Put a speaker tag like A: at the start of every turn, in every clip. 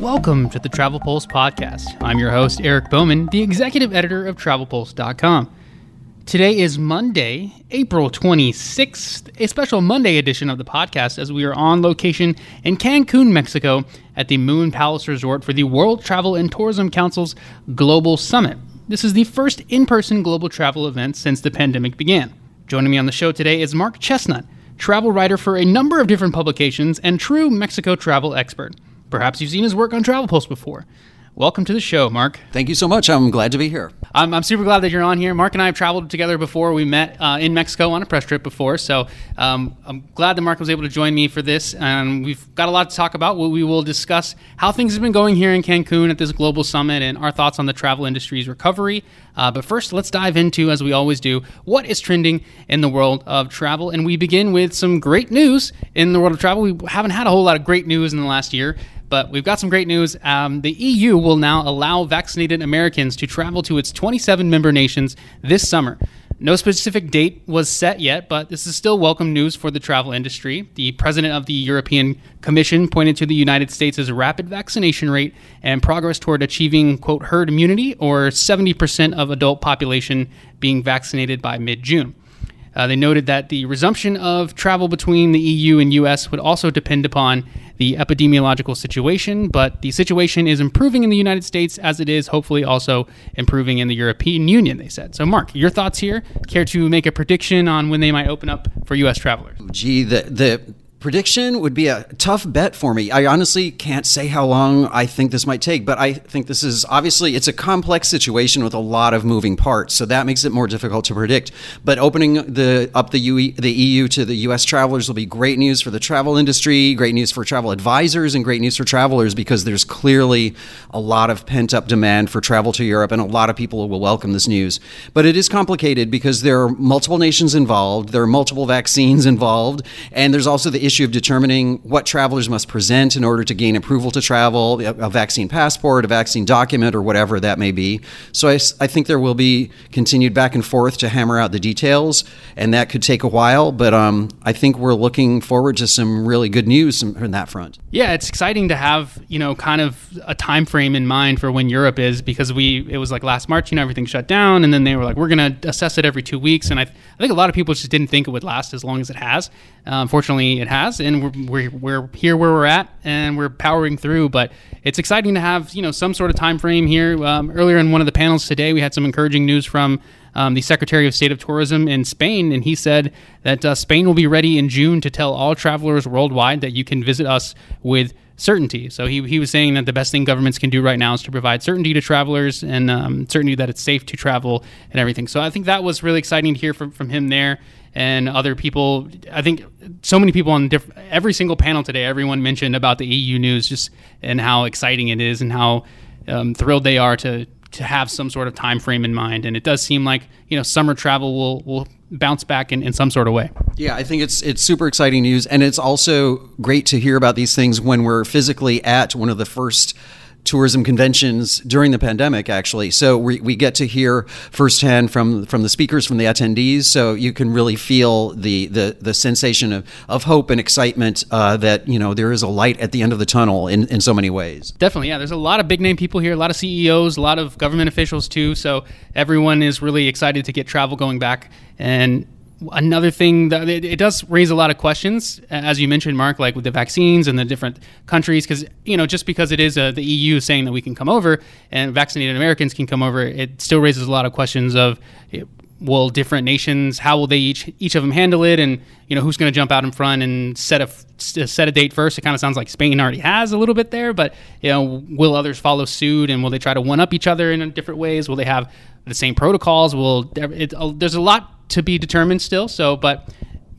A: Welcome to the Travel Pulse podcast. I'm your host, Eric Bowman, the executive editor of TravelPulse.com. Today is Monday, April 26th, a special Monday edition of the podcast as we are on location in Cancun, Mexico at the Moon Palace Resort for the World Travel and Tourism Council's Global Summit. This is the first in person global travel event since the pandemic began. Joining me on the show today is Mark Chesnut, travel writer for a number of different publications and true Mexico travel expert. Perhaps you've seen his work on Travel Pulse before. Welcome to the show, Mark.
B: Thank you so much. I'm glad to be here.
A: I'm, I'm super glad that you're on here. Mark and I have traveled together before. We met uh, in Mexico on a press trip before. So um, I'm glad that Mark was able to join me for this. And we've got a lot to talk about. We will discuss how things have been going here in Cancun at this global summit and our thoughts on the travel industry's recovery. Uh, but first, let's dive into, as we always do, what is trending in the world of travel. And we begin with some great news in the world of travel. We haven't had a whole lot of great news in the last year. But we've got some great news. Um, the EU will now allow vaccinated Americans to travel to its 27 member nations this summer. No specific date was set yet, but this is still welcome news for the travel industry. The president of the European Commission pointed to the United States' rapid vaccination rate and progress toward achieving, quote, herd immunity, or 70% of adult population being vaccinated by mid June. Uh, they noted that the resumption of travel between the EU and US would also depend upon the epidemiological situation, but the situation is improving in the United States as it is hopefully also improving in the European Union, they said. So, Mark, your thoughts here? Care to make a prediction on when they might open up for US travelers?
B: Gee, the, the prediction would be a tough bet for me. I honestly can't say how long I think this might take, but I think this is obviously it's a complex situation with a lot of moving parts, so that makes it more difficult to predict. But opening the up the UE, the EU to the US travelers will be great news for the travel industry, great news for travel advisors and great news for travelers because there's clearly a lot of pent-up demand for travel to Europe and a lot of people will welcome this news. But it is complicated because there are multiple nations involved, there are multiple vaccines involved, and there's also the issue issue of determining what travelers must present in order to gain approval to travel, a vaccine passport, a vaccine document, or whatever that may be. So I, I think there will be continued back and forth to hammer out the details, and that could take a while. But um, I think we're looking forward to some really good news on that front.
A: Yeah, it's exciting to have you know kind of a time frame in mind for when Europe is because we it was like last March, you know, everything shut down, and then they were like, we're going to assess it every two weeks, and I, I think a lot of people just didn't think it would last as long as it has. Uh, unfortunately, it has has, and we're, we're, we're here where we're at, and we're powering through. But it's exciting to have you know some sort of time frame here. Um, earlier in one of the panels today, we had some encouraging news from um, the Secretary of State of Tourism in Spain, and he said that uh, Spain will be ready in June to tell all travelers worldwide that you can visit us with certainty. So he, he was saying that the best thing governments can do right now is to provide certainty to travelers and um, certainty that it's safe to travel and everything. So I think that was really exciting to hear from, from him there and other people. I think so many people on diff- every single panel today, everyone mentioned about the EU news just and how exciting it is and how um, thrilled they are to to have some sort of time frame in mind. And it does seem like you know summer travel will will bounce back in, in some sort of way.
B: Yeah, I think it's it's super exciting news, and it's also great to hear about these things when we're physically at one of the first tourism conventions during the pandemic, actually. So we, we get to hear firsthand from from the speakers, from the attendees. So you can really feel the the, the sensation of, of hope and excitement uh, that you know there is a light at the end of the tunnel in, in so many ways.
A: Definitely, yeah. There's a lot of big name people here, a lot of CEOs, a lot of government officials too. So everyone is really excited to get travel going back and another thing that it, it, does raise a lot of questions, as you mentioned, Mark, like with the vaccines and the different countries, because you know just because it is a, the EU saying that we can come over and vaccinated Americans can come over, it still raises a lot of questions of. Will different nations how will they each each of them handle it? And you know who's going to jump out in front and set a set a date first? It kind of sounds like Spain already has a little bit there but you know will others follow suit? And will they try to one up each other in different ways? Will they have the same protocols? Will it, uh, there's a lot to be determined still. So, but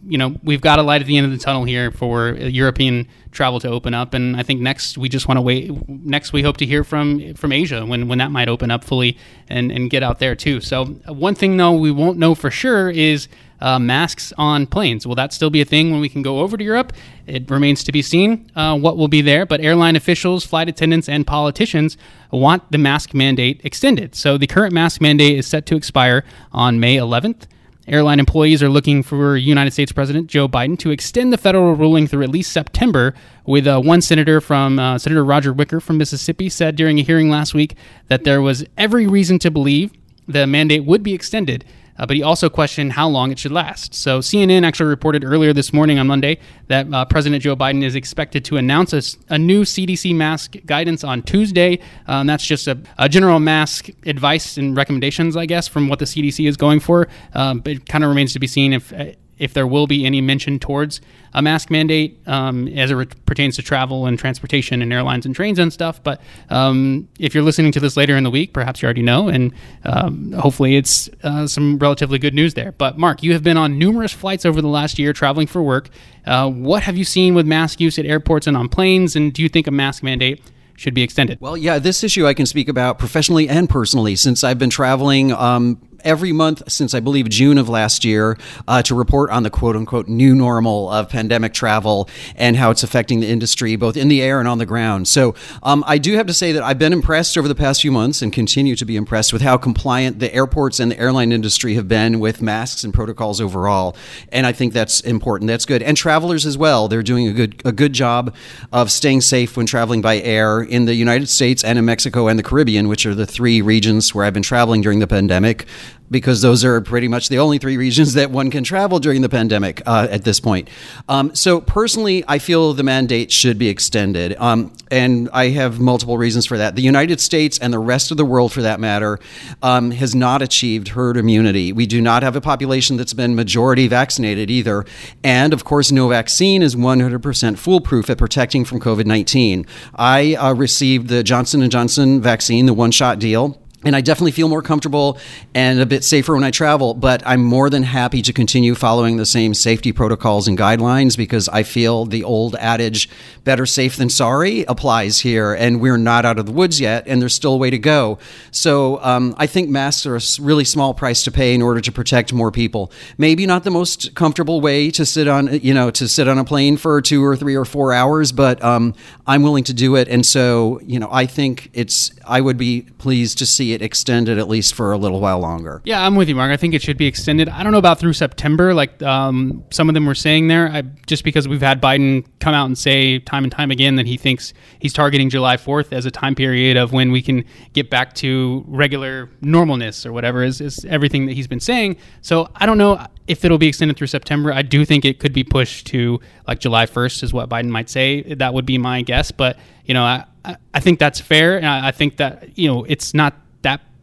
A: you know, we've got a light at the end of the tunnel here for European travel to open up, and I think next we just want to wait. Next, we hope to hear from from Asia when when that might open up fully and and get out there too. So, one thing though we won't know for sure is. Uh, masks on planes. Will that still be a thing when we can go over to Europe? It remains to be seen uh, what will be there, but airline officials, flight attendants, and politicians want the mask mandate extended. So the current mask mandate is set to expire on May 11th Airline employees are looking for United States President Joe Biden to extend the federal ruling through at least September. With uh, one senator from uh, Senator Roger Wicker from Mississippi said during a hearing last week that there was every reason to believe the mandate would be extended uh, but he also questioned how long it should last. So CNN actually reported earlier this morning on Monday that uh, President Joe Biden is expected to announce a, a new CDC mask guidance on Tuesday. Uh, and that's just a, a, general mask advice and recommendations, I guess, from what the CDC is going for. Um, but it kind of remains to be seen if if there will be any mention towards a mask mandate um, as it re- pertains to travel and transportation and airlines and trains and stuff. But um, if you're listening to this later in the week, perhaps you already know, and um, hopefully it's uh, some relatively good news there. But Mark, you have been on numerous flights over the last year traveling for work. Uh, what have you seen with mask use at airports and on planes? And do you think a mask mandate? should be extended.
B: Well, yeah, this issue I can speak about professionally and personally since I've been traveling um, every month since I believe June of last year uh, to report on the quote unquote new normal of pandemic travel and how it's affecting the industry, both in the air and on the ground. So um, I do have to say that I've been impressed over the past few months and continue to be impressed with how compliant the airports and the airline industry have been with masks and protocols overall. And I think that's important. That's good. And travelers as well. They're doing a good, a good job of staying safe when traveling by air in the United States and in Mexico and the Caribbean, which are the three regions where I've been traveling during the pandemic because those are pretty much the only three regions that one can travel during the pandemic uh, at this point. Um, so, personally, I feel the mandate should be extended. Um, and I have multiple reasons for that. The United States and the rest of the world, for that matter, um, has not achieved herd immunity. We do not have a population that's been majority vaccinated either. And of course, no vaccine is 100% foolproof at protecting from COVID 19. I uh, received the Johnson & Johnson vaccine, the one-shot deal and I definitely feel more comfortable and a bit safer when I travel, but I'm more than happy to continue following the same safety protocols and guidelines because I feel the old adage, better safe than sorry, applies here. And we're not out of the woods yet, and there's still a way to go. So um, I think masks are a really small price to pay in order to protect more people. Maybe not the most comfortable way to sit on, you know, to sit on a plane for two or three or four hours, but um, I'm willing to do it. And so, you know, I think it's, I would be pleased to see see it extended at least for a little while longer.
A: Yeah, I'm with you, Mark. I think it should be extended. I don't know about through September, like um, some of them were saying there, I, just because we've had Biden come out and say time and time again that he thinks he's targeting July 4th as a time period of when we can get back to regular normalness or whatever is, is everything that he's been saying. So I don't know if it'll be extended through September. I do think it could be pushed to like July 1st, is what Biden might say. That would be my guess. But, you know, I, I think that's fair. And I think that, you know, it's not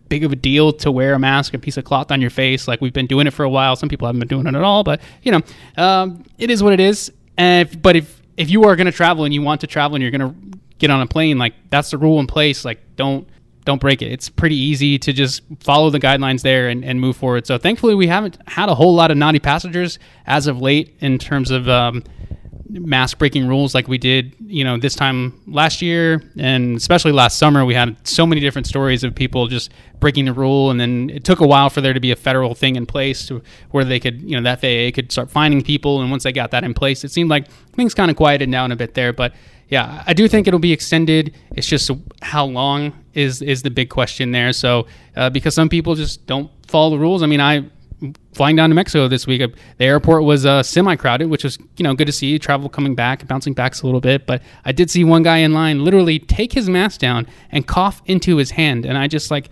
A: big of a deal to wear a mask, a piece of cloth on your face. Like we've been doing it for a while. Some people haven't been doing it at all, but you know, um, it is what it is. And if, but if if you are going to travel and you want to travel and you're going to get on a plane, like that's the rule in place. Like don't don't break it. It's pretty easy to just follow the guidelines there and, and move forward. So thankfully, we haven't had a whole lot of naughty passengers as of late in terms of um, mask breaking rules like we did, you know, this time last year and especially last summer. We had so many different stories of people just breaking the rule, and then it took a while for there to be a federal thing in place where they could, you know, the FAA could start finding people. And once they got that in place, it seemed like things kind of quieted down a bit there. But yeah, I do think it'll be extended. It's just how long is is the big question there. So uh, because some people just don't follow the rules. I mean, I flying down to Mexico this week. The airport was uh, semi-crowded, which was you know good to see. Travel coming back, bouncing back a little bit, but I did see one guy in line literally take his mask down and cough into his hand, and I just like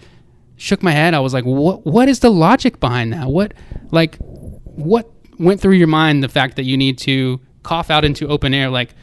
A: shook my head. I was like, what What is the logic behind that? What like what went through your mind? The fact that you need to cough out into open air, like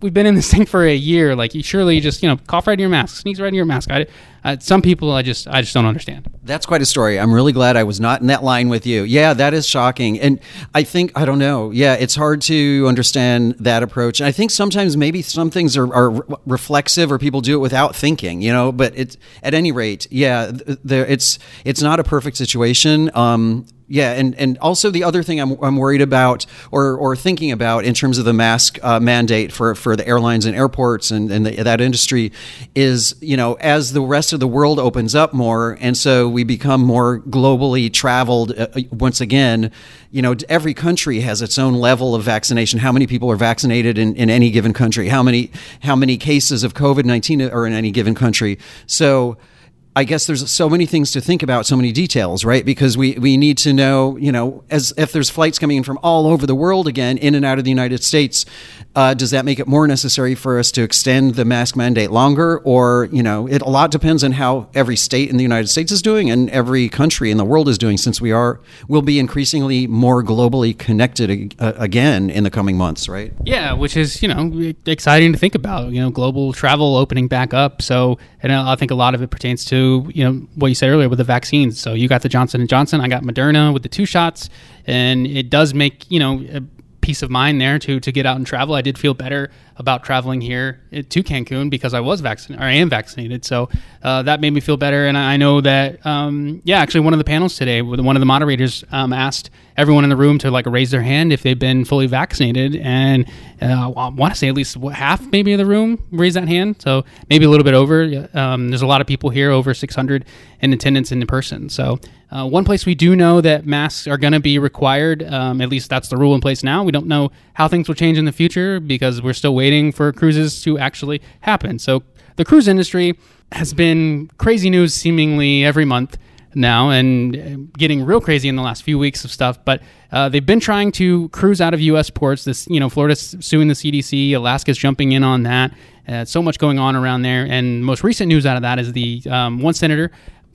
A: we've been in this thing for a year. Like, you surely just you know cough right in your mask, sneeze right in your mask. I, uh, some people, I just I just don't understand.
B: That's quite a story. I'm really glad I was not in that line with you. Yeah, that is shocking, and I think I don't know. Yeah, it's hard to understand that approach. And I think sometimes maybe some things are, are reflexive, or people do it without thinking. You know, but it's at any rate, yeah, there it's it's not a perfect situation. Um, yeah, and, and also the other thing I'm, I'm worried about or, or thinking about in terms of the mask uh, mandate for, for the airlines and airports and, and the, that industry is, you know, as the rest of the world opens up more and so we become more globally traveled uh, uh once again, you know, every country has its own level of vaccination. How many people are vaccinated in, in any given country? How many how many cases of COVID nineteen are in any given country? So I guess there's so many things to think about, so many details, right? Because we, we need to know, you know, as if there's flights coming in from all over the world again, in and out of the United States, uh, does that make it more necessary for us to extend the mask mandate longer? Or, you know, it a lot depends on how every state in the United States is doing and every country in the world is doing, since we are will be increasingly more globally connected uh, again in the coming months, right?
A: Yeah, which is you know exciting to think about. You know, global travel opening back up. So, and I think a lot of it pertains to you know what you said earlier with the vaccines. So you got the Johnson and Johnson, I got Moderna with the two shots, and it does make you know peace of mind there to to get out and travel. I did feel better about traveling here to Cancun because I was vaccinated or I am vaccinated. So uh, that made me feel better. And I know that um, yeah, actually one of the panels today, one of the moderators um, asked everyone in the room to like raise their hand if they've been fully vaccinated, and uh, I want to say at least half maybe of the room raised that hand. So maybe a little bit over. Um, there's a lot of people here, over 600 in attendance in person. So uh, one place we do know that masks are going to be required, um, at least that's the rule in place now. We don't know how things will change in the future because we're still waiting for cruises to actually happen. So the cruise industry has been crazy news seemingly every month now and uh, getting real crazy in the last few weeks of stuff. But uh, they've been trying to cruise out of U.S. ports. This, you know, Florida's suing the CDC, Alaska's jumping in on that. Uh, so much going on around there. And most recent news out of that is the um, one senator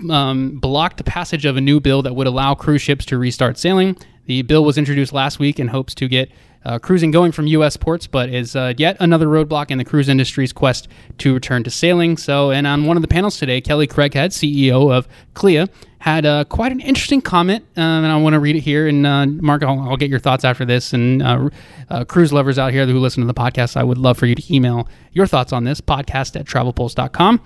A: um, blocked the passage of a new bill that would allow cruise ships to restart sailing. The bill was introduced last week in hopes to get uh, cruising going from U.S. ports, but is uh, yet another roadblock in the cruise industry's quest to return to sailing. So, and on one of the panels today, Kelly Craighead, CEO of CLIA, had uh, quite an interesting comment, uh, and I want to read it here. And uh, Mark, I'll, I'll, get your thoughts after this. And uh, cruise lovers out here who listen to the podcast, I would love for you to email your thoughts on this podcast at travelpulse.com.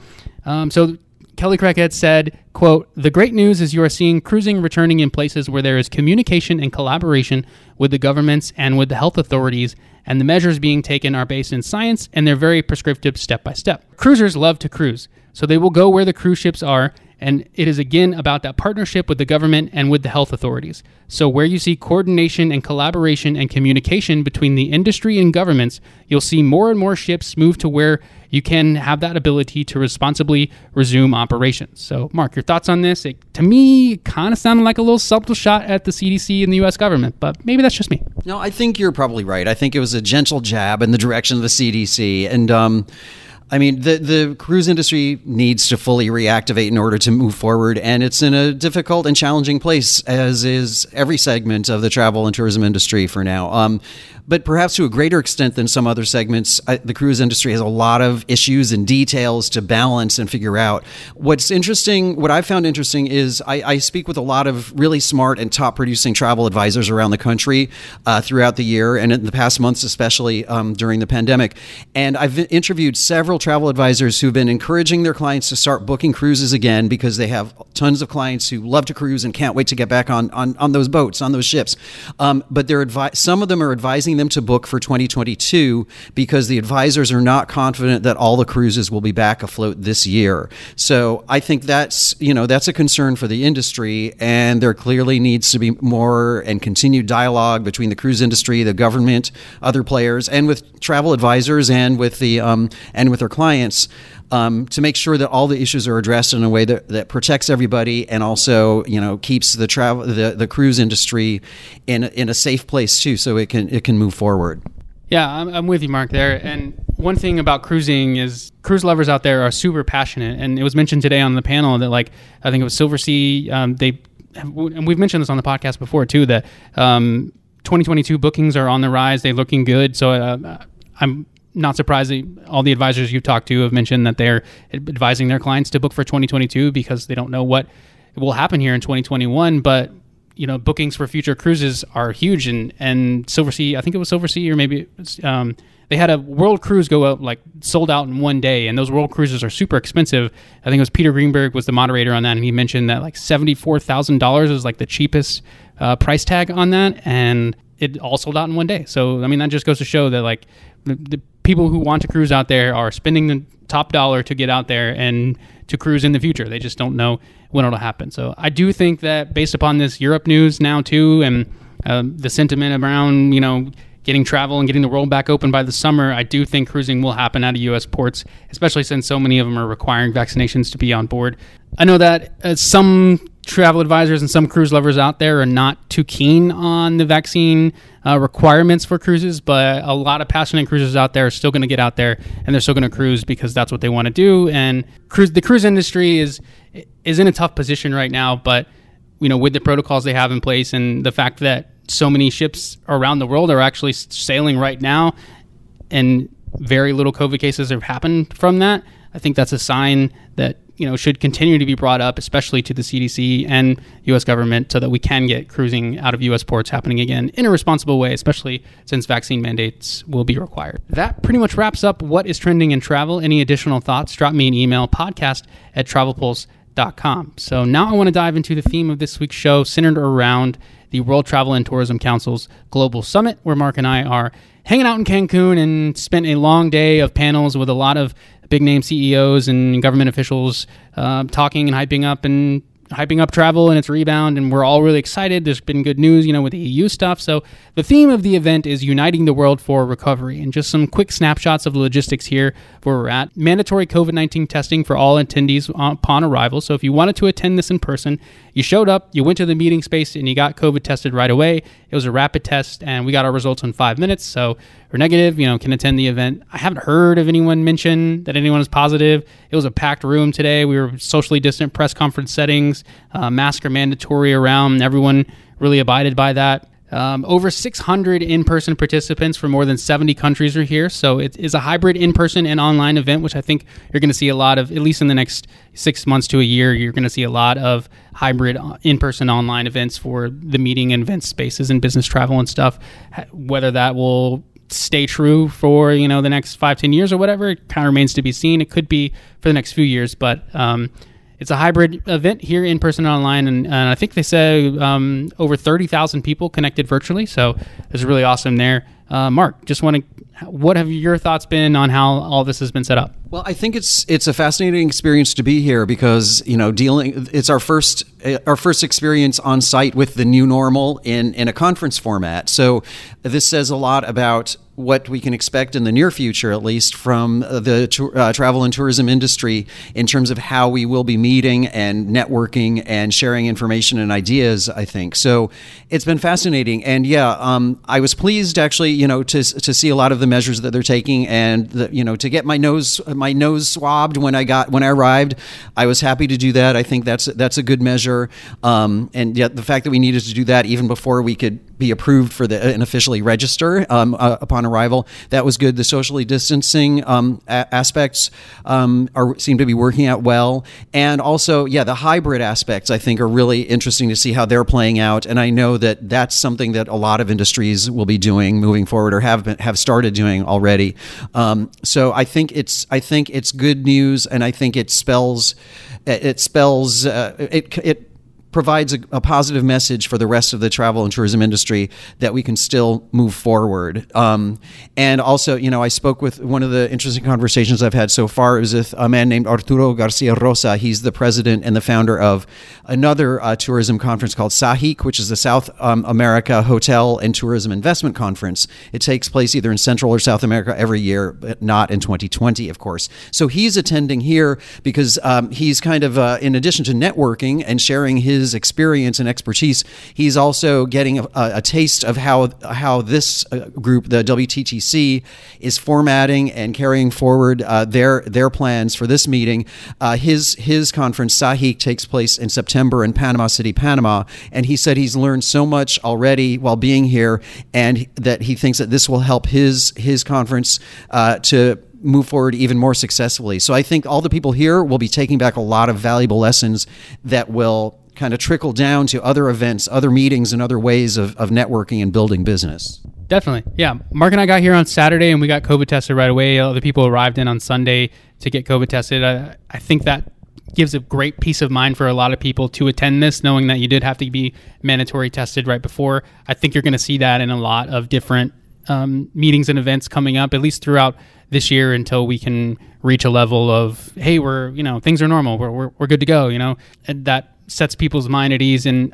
A: Um, so Kelly Craighead said, quote, The great news is you are seeing cruising returning in places where there is communication and collaboration with the governments and with the health authorities, and the measures being taken are based in science and they're very prescriptive step by step. Cruisers love to cruise, so they will go where the cruise ships are and it is again about that partnership with the government and with the health authorities. So, where you see coordination and collaboration and communication between the industry and governments, you'll see more and more ships move to where you can have that ability to responsibly resume operations. So, Mark, your thoughts on this? It, to me, kind of sounded like a little subtle shot at the CDC and the U.S. government, but maybe that's just me.
B: No, I think you're probably right. I think it was a gentle jab in the direction of the CDC. And, um, I mean, the the cruise industry needs to fully reactivate in order to move forward, and it's in a difficult and challenging place, as is every segment of the travel and tourism industry for now. Um, but perhaps to a greater extent than some other segments, I, the cruise industry has a lot of issues and details to balance and figure out. What's interesting, what I've found interesting, is I, I speak with a lot of really smart and top producing travel advisors around the country uh, throughout the year, and in the past months, especially um, during the pandemic. And I've interviewed several travel advisors who've been encouraging their clients to start booking cruises again because they have tons of clients who love to cruise and can't wait to get back on on, on those boats, on those ships. Um, but they're advi- some of them are advising them to book for 2022 because the advisors are not confident that all the cruises will be back afloat this year. So I think that's you know that's a concern for the industry, and there clearly needs to be more and continued dialogue between the cruise industry, the government, other players, and with travel advisors and with the um, and with their clients um, to make sure that all the issues are addressed in a way that, that protects everybody and also you know keeps the travel the, the cruise industry in in a safe place too, so it can it can move forward.
A: Yeah, I'm, I'm with you, Mark. There, and one thing about cruising is cruise lovers out there are super passionate, and it was mentioned today on the panel that like I think it was Silversea. Um, they and we've mentioned this on the podcast before too that um, 2022 bookings are on the rise. They're looking good. So uh, I'm not surprising, all the advisors you've talked to have mentioned that they're advising their clients to book for 2022 because they don't know what will happen here in 2021. But you know, bookings for future cruises are huge, and and Silversea, I think it was Silversea, or maybe um, they had a world cruise go out like sold out in one day, and those world cruises are super expensive. I think it was Peter Greenberg was the moderator on that, and he mentioned that like seventy four thousand dollars is like the cheapest uh, price tag on that, and it all sold out in one day. So I mean, that just goes to show that like the, the people who want to cruise out there are spending the top dollar to get out there and to cruise in the future. They just don't know when it'll happen. So I do think that based upon this Europe news now too, and um, the sentiment around you know getting travel and getting the world back open by the summer, I do think cruising will happen out of U.S. ports, especially since so many of them are requiring vaccinations to be on board. I know that uh, some travel advisors and some cruise lovers out there are not too keen on the vaccine uh, requirements for cruises, but a lot of passionate cruisers out there are still going to get out there and they're still going to cruise because that's what they want to do. And cruise, the cruise industry is is in a tough position right now, but you know, with the protocols they have in place and the fact that so many ships around the world are actually sailing right now, and very little COVID cases have happened from that. I think that's a sign that you know should continue to be brought up, especially to the CDC and U.S. government, so that we can get cruising out of U.S. ports happening again in a responsible way, especially since vaccine mandates will be required. That pretty much wraps up what is trending in travel. Any additional thoughts? Drop me an email podcast at travelpulse.com. So now I want to dive into the theme of this week's show, centered around the World Travel and Tourism Council's Global Summit, where Mark and I are hanging out in Cancun and spent a long day of panels with a lot of big name CEOs and government officials uh, talking and hyping up and hyping up travel and its rebound, and we're all really excited. There's been good news, you know, with the EU stuff. So the theme of the event is uniting the world for recovery, and just some quick snapshots of the logistics here where we're at. Mandatory COVID 19 testing for all attendees upon arrival. So if you wanted to attend this in person, you showed up, you went to the meeting space, and you got COVID tested right away. It was a rapid test, and we got our results in five minutes. So we're negative, you know, can attend the event. I haven't heard of anyone mention that anyone is positive. It was a packed room today. We were socially distant press conference settings. Uh, mask are mandatory around. Everyone really abided by that. Um, over 600 in person participants from more than 70 countries are here. So it is a hybrid in person and online event, which I think you're going to see a lot of, at least in the next six months to a year, you're going to see a lot of hybrid uh, in person online events for the meeting and event spaces and business travel and stuff. Whether that will stay true for you know the next five ten years or whatever it kind of remains to be seen it could be for the next few years but um, it's a hybrid event here in person and online, and, and I think they say um, over 30,000 people connected virtually. So it's really awesome there. Uh, Mark, just want to, what have your thoughts been on how all this has been set up?
B: Well, I think it's it's a fascinating experience to be here because you know dealing it's our first our first experience on site with the new normal in in a conference format. So this says a lot about what we can expect in the near future, at least from the uh, travel and tourism industry, in terms of how we will be meeting and networking and sharing information and ideas. I think so. It's been fascinating, and yeah, um, I was pleased actually, you know, to to see a lot of the measures that they're taking, and the, you know, to get my nose my nose swabbed when I got when I arrived. I was happy to do that. I think that's that's a good measure, um, and yet the fact that we needed to do that even before we could be approved for the and officially register um, uh, upon arrival. That was good. The socially distancing um, a- aspects um, are seem to be working out well, and also, yeah, the hybrid aspects I think are really interesting to see how they're playing out. And I know that that's something that a lot of industries will be doing moving forward, or have been, have started doing already. Um, so I think it's I think it's good news, and I think it spells it spells uh, it it provides a, a, positive message for the rest of the travel and tourism industry that we can still move forward. Um, and also, you know, I spoke with one of the interesting conversations I've had so far is with a man named Arturo Garcia Rosa. He's the president and the founder of another uh, tourism conference called SAHIC, which is the South um, America Hotel and Tourism Investment Conference. It takes place either in Central or South America every year, but not in 2020, of course. So he's attending here because um, he's kind of, uh, in addition to networking and sharing his his experience and expertise, he's also getting a, a taste of how how this uh, group, the WTTC, is formatting and carrying forward uh, their their plans for this meeting. Uh, his his conference SAHIC takes place in September in Panama City, Panama, and he said he's learned so much already while being here, and that he thinks that this will help his his conference uh, to move forward even more successfully. So I think all the people here will be taking back a lot of valuable lessons that will kind of trickle down to other events, other meetings, and other ways of, of networking and building business.
A: Definitely. Yeah. Mark and I got here on Saturday and we got COVID tested right away. Other people arrived in on Sunday to get COVID tested. I, I think that gives a great peace of mind for a lot of people to attend this, knowing that you did have to be mandatory tested right before. I think you're going to see that in a lot of different um, meetings and events coming up, at least throughout this year until we can reach a level of, hey, we're, you know, things are normal. We're, we're, we're good to go, you know, and that sets people's mind at ease. And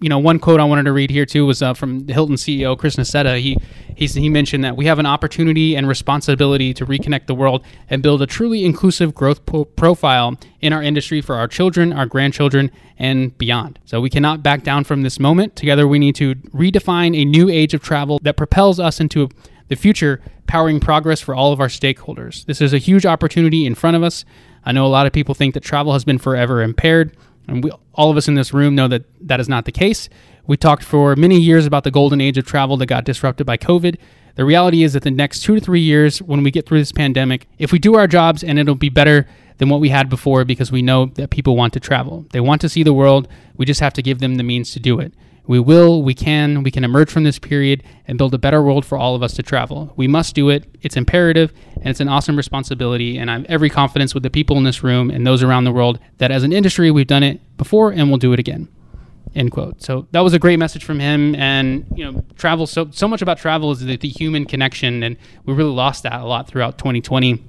A: you know, one quote I wanted to read here too was uh, from Hilton CEO Chris Nassetta. He he mentioned that we have an opportunity and responsibility to reconnect the world and build a truly inclusive growth po- profile in our industry for our children, our grandchildren, and beyond. So we cannot back down from this moment. Together, we need to redefine a new age of travel that propels us into the future, powering progress for all of our stakeholders. This is a huge opportunity in front of us. I know a lot of people think that travel has been forever impaired. And we, all of us in this room know that that is not the case. We talked for many years about the golden age of travel that got disrupted by COVID. The reality is that the next two to three years, when we get through this pandemic, if we do our jobs and it'll be better than what we had before because we know that people want to travel. They want to see the world. We just have to give them the means to do it. We will, we can, we can emerge from this period and build a better world for all of us to travel. We must do it. It's imperative and it's an awesome responsibility. And I have every confidence with the people in this room and those around the world that as an industry, we've done it before and we'll do it again. End quote. So that was a great message from him. And, you know, travel, so, so much about travel is the, the human connection. And we really lost that a lot throughout 2020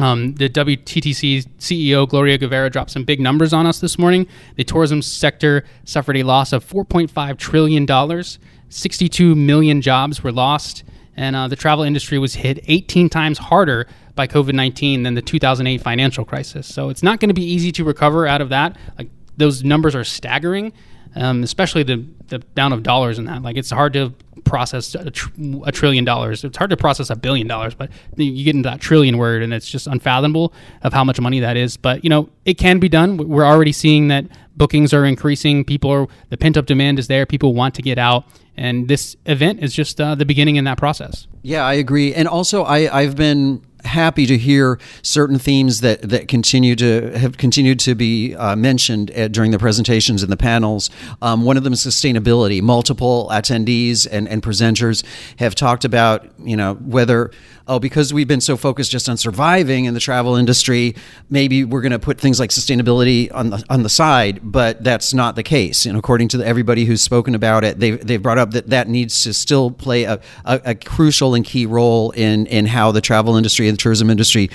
A: um, the WTTC CEO Gloria Guevara dropped some big numbers on us this morning. The tourism sector suffered a loss of 4.5 trillion dollars. 62 million jobs were lost, and uh, the travel industry was hit 18 times harder by COVID 19 than the 2008 financial crisis. So it's not going to be easy to recover out of that. Like those numbers are staggering, um, especially the the down of dollars in that. Like it's hard to process a, tr- a, trillion dollars. It's hard to process a billion dollars, but you get into that trillion word, and it's just unfathomable of how much money that is. But you know, it can be done. We're already seeing that bookings are increasing. People are the pent up demand is there. People want to get out, and this event is just uh, the beginning in that process.
B: Yeah, I agree. And also, I I've been happy to hear certain themes that, that continue to have continued to be uh, mentioned at, during the presentations and the panels. Um, one of them is sustainability. Multiple attendees and, and presenters have talked about, you know, whether oh, because we've been so focused just on surviving in the travel industry, maybe we're going to put things like sustainability on the on the side. But that's not the case. And according to the, everybody who's spoken about it, they've they've brought up that that needs to still play a, a, a crucial and key role in in how the travel industry the tourism industry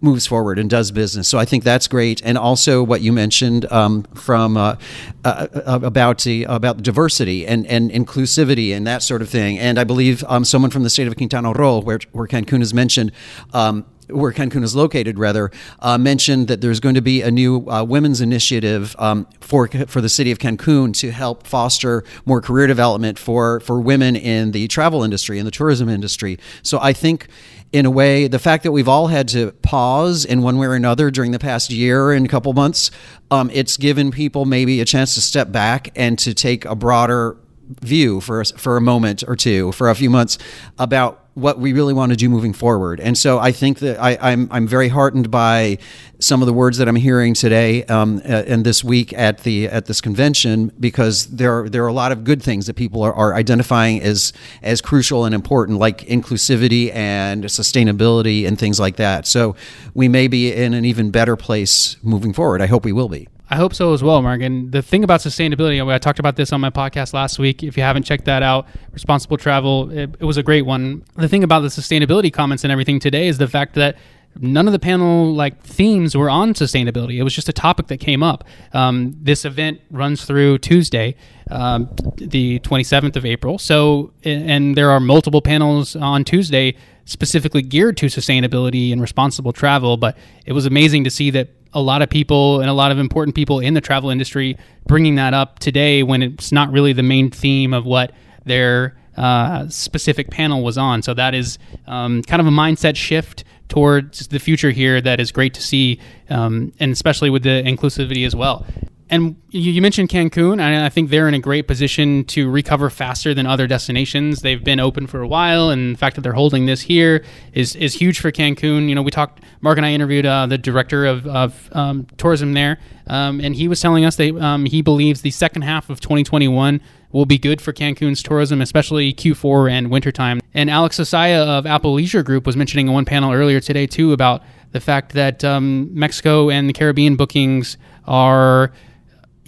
B: moves forward and does business. So I think that's great. And also what you mentioned um, from uh, uh, uh, about the about diversity and, and inclusivity and that sort of thing. And I believe um, someone from the state of Quintana Roo, where where Cancun is mentioned. Um, where Cancun is located, rather, uh, mentioned that there's going to be a new uh, women's initiative um, for for the city of Cancun to help foster more career development for for women in the travel industry and the tourism industry. So I think in a way, the fact that we've all had to pause in one way or another during the past year and a couple months, um, it's given people maybe a chance to step back and to take a broader view for for a moment or two, for a few months, about what we really want to do moving forward. And so I think that I, am I'm, I'm very heartened by some of the words that I'm hearing today um, and this week at the at this convention because there are, there are a lot of good things that people are, are identifying as as crucial and important, like inclusivity and sustainability and things like that. So we may be in an even better place moving forward. I hope we will be.
A: I hope so as well, Mark. And the thing about sustainability, I talked about this on my podcast last week. If you haven't checked that out, Responsible Travel, it, it was a great one. The thing about the sustainability comments and everything today is the fact that none of the panel like themes were on sustainability. It was just a topic that came up. Um, this event runs through Tuesday, um, the 27th of April. So, and there are multiple panels on Tuesday specifically geared to sustainability and responsible travel. But it was amazing to see that a lot of people and a lot of important people in the travel industry bringing that up today when it's not really the main theme of what their uh, specific panel was on. So that is um, kind of a mindset shift towards the future here that is great to see, um, and especially with the inclusivity as well and you, mentioned Cancun, and I think they're in a great position to recover faster than other destinations. They've been open for a while, and the fact that they're holding this here is is huge for Cancun. You know, we talked. Mark and I interviewed uh, the director of, of um, tourism there, um, and he was telling us that um, he believes the second half of 2021 will be good for Cancun's tourism, especially Q4 and wintertime. And Alex Zozaya of Apple Leisure Group was mentioning in one panel earlier today too about the fact that um, Mexico and the Caribbean bookings are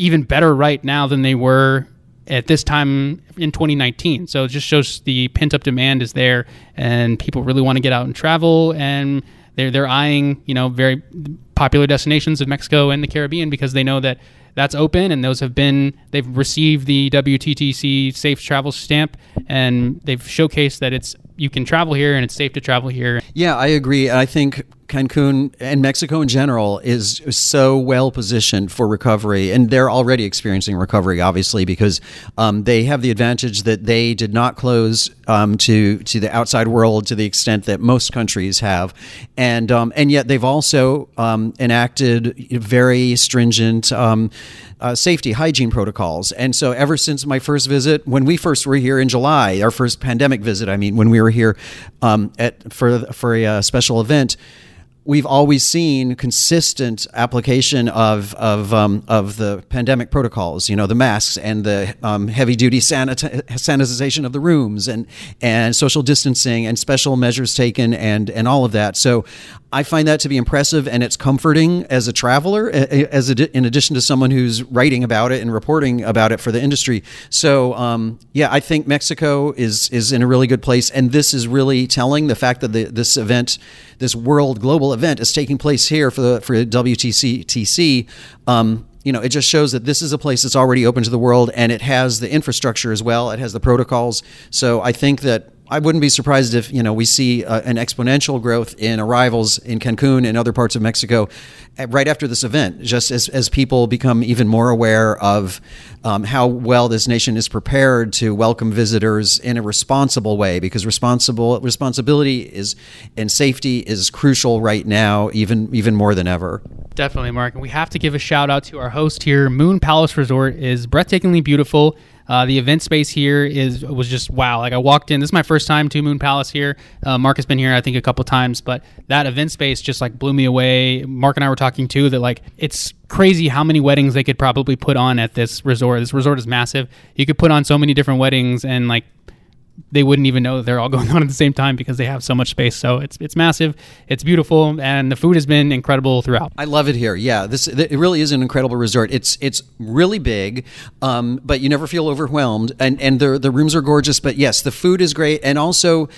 A: even better right now than they were at this time in 2019. So it just shows the pent up demand is there, and people really want to get out and travel, and they're they're eyeing you know very popular destinations of Mexico and the Caribbean because they know that that's open, and those have been they've received the WTTC Safe Travel stamp, and they've showcased that it's you can travel here and it's safe to travel here.
B: Yeah, I agree. I think Cancun and Mexico in general is so well positioned for recovery, and they're already experiencing recovery, obviously, because um, they have the advantage that they did not close um, to to the outside world to the extent that most countries have, and um, and yet they've also um, enacted very stringent. Um, uh, safety hygiene protocols. And so, ever since my first visit, when we first were here in July, our first pandemic visit, I mean, when we were here um, at for for a uh, special event, we've always seen consistent application of of um, of the pandemic protocols. You know, the masks and the um, heavy duty sanitization of the rooms and and social distancing and special measures taken and and all of that. So. I find that to be impressive, and it's comforting as a traveler, as a, in addition to someone who's writing about it and reporting about it for the industry. So, um, yeah, I think Mexico is is in a really good place, and this is really telling. The fact that the, this event, this world global event, is taking place here for the for WTC Um, you know, it just shows that this is a place that's already open to the world, and it has the infrastructure as well. It has the protocols. So I think that I wouldn't be surprised if you know we see uh, an exponential growth in arrivals in Cancun and other parts of Mexico right after this event, just as, as people become even more aware of um, how well this nation is prepared to welcome visitors in a responsible way. Because responsible responsibility is and safety is crucial right now, even even more than ever.
A: Definitely, Mark. And we have to give a shout out to our host here. Moon Palace Resort is breathtakingly beautiful. Uh, the event space here is was just wow. Like I walked in. This is my first time to Moon Palace here. Uh, Mark has been here, I think, a couple times, but that event space just like blew me away. Mark and I were talking too that like it's crazy how many weddings they could probably put on at this resort. This resort is massive. You could put on so many different weddings and like they wouldn't even know they're all going on at the same time because they have so much space. So it's it's massive, it's beautiful, and the food has been incredible throughout.
B: I love it here. Yeah, this it really is an incredible resort. It's it's really big, um, but you never feel overwhelmed, and and the the rooms are gorgeous. But yes, the food is great, and also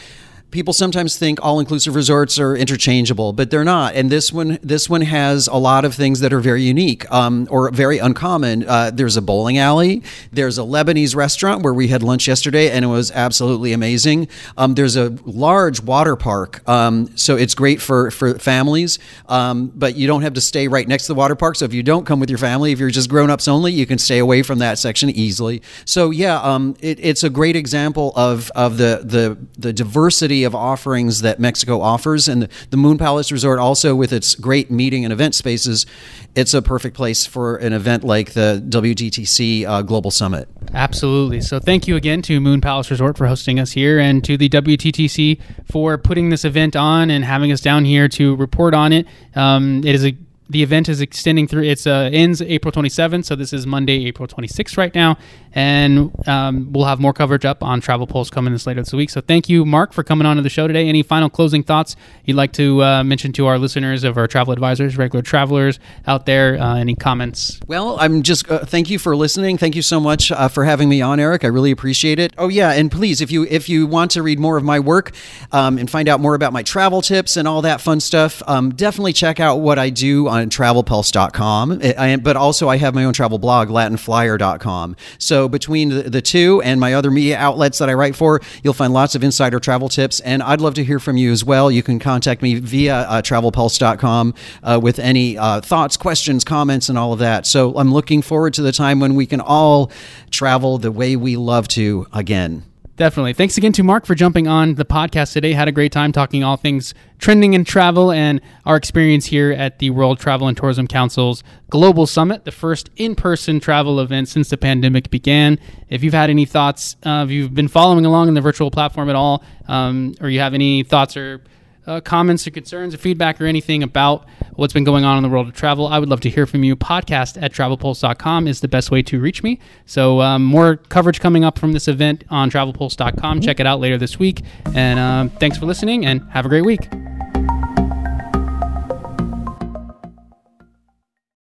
B: people sometimes think all-inclusive resorts are interchangeable, but they're not. And this one, this one has a lot of things that are very unique um, or very uncommon. Uh, there's a bowling alley. There's a Lebanese restaurant where we had lunch yesterday, and it was absolutely amazing. Um, there's a large water park, um, so it's great for for families. Um, but you don't have to stay right next to the water park. So if you don't come with your family, if you're just grown-ups only, you can stay away from that section easily. So yeah, um, it, it's a great example of of the the the diversity of offerings that Mexico offers. And the, the Moon Palace Resort, also with its great meeting and event spaces, it's a perfect place for an event like the WTTC uh, Global Summit.
A: Absolutely. So thank you again to Moon Palace Resort for hosting us here and to the WTTC for putting this event on and having us down here to report on it. Um, it is a the event is extending through. It's uh, ends April 27th, so this is Monday, April 26th right now, and um, we'll have more coverage up on Travel Pulse coming this later this week. So thank you, Mark, for coming on to the show today. Any final closing thoughts you'd like to uh, mention to our listeners of our travel advisors, regular travelers out there? Uh, any comments?
B: Well, I'm just uh, thank you for listening. Thank you so much uh, for having me on, Eric. I really appreciate it. Oh yeah, and please, if you if you want to read more of my work um, and find out more about my travel tips and all that fun stuff, um, definitely check out what I do on travelpulse.com. I, but also I have my own travel blog, latinflyer.com. So so between the, the two and my other media outlets that I write for, you'll find lots of insider travel tips. And I'd love to hear from you as well. You can contact me via uh, travelpulse.com uh, with any uh, thoughts, questions, comments, and all of that. So I'm looking forward to the time when we can all travel the way we love to again.
A: Definitely. Thanks again to Mark for jumping on the podcast today. Had a great time talking all things trending in travel and our experience here at the World Travel and Tourism Council's Global Summit, the first in person travel event since the pandemic began. If you've had any thoughts, uh, if you've been following along in the virtual platform at all, um, or you have any thoughts or uh, comments or concerns or feedback or anything about what's been going on in the world of travel, I would love to hear from you. Podcast at travelpulse.com is the best way to reach me. So, um, more coverage coming up from this event on travelpulse.com. Check it out later this week. And um, thanks for listening and have a great week.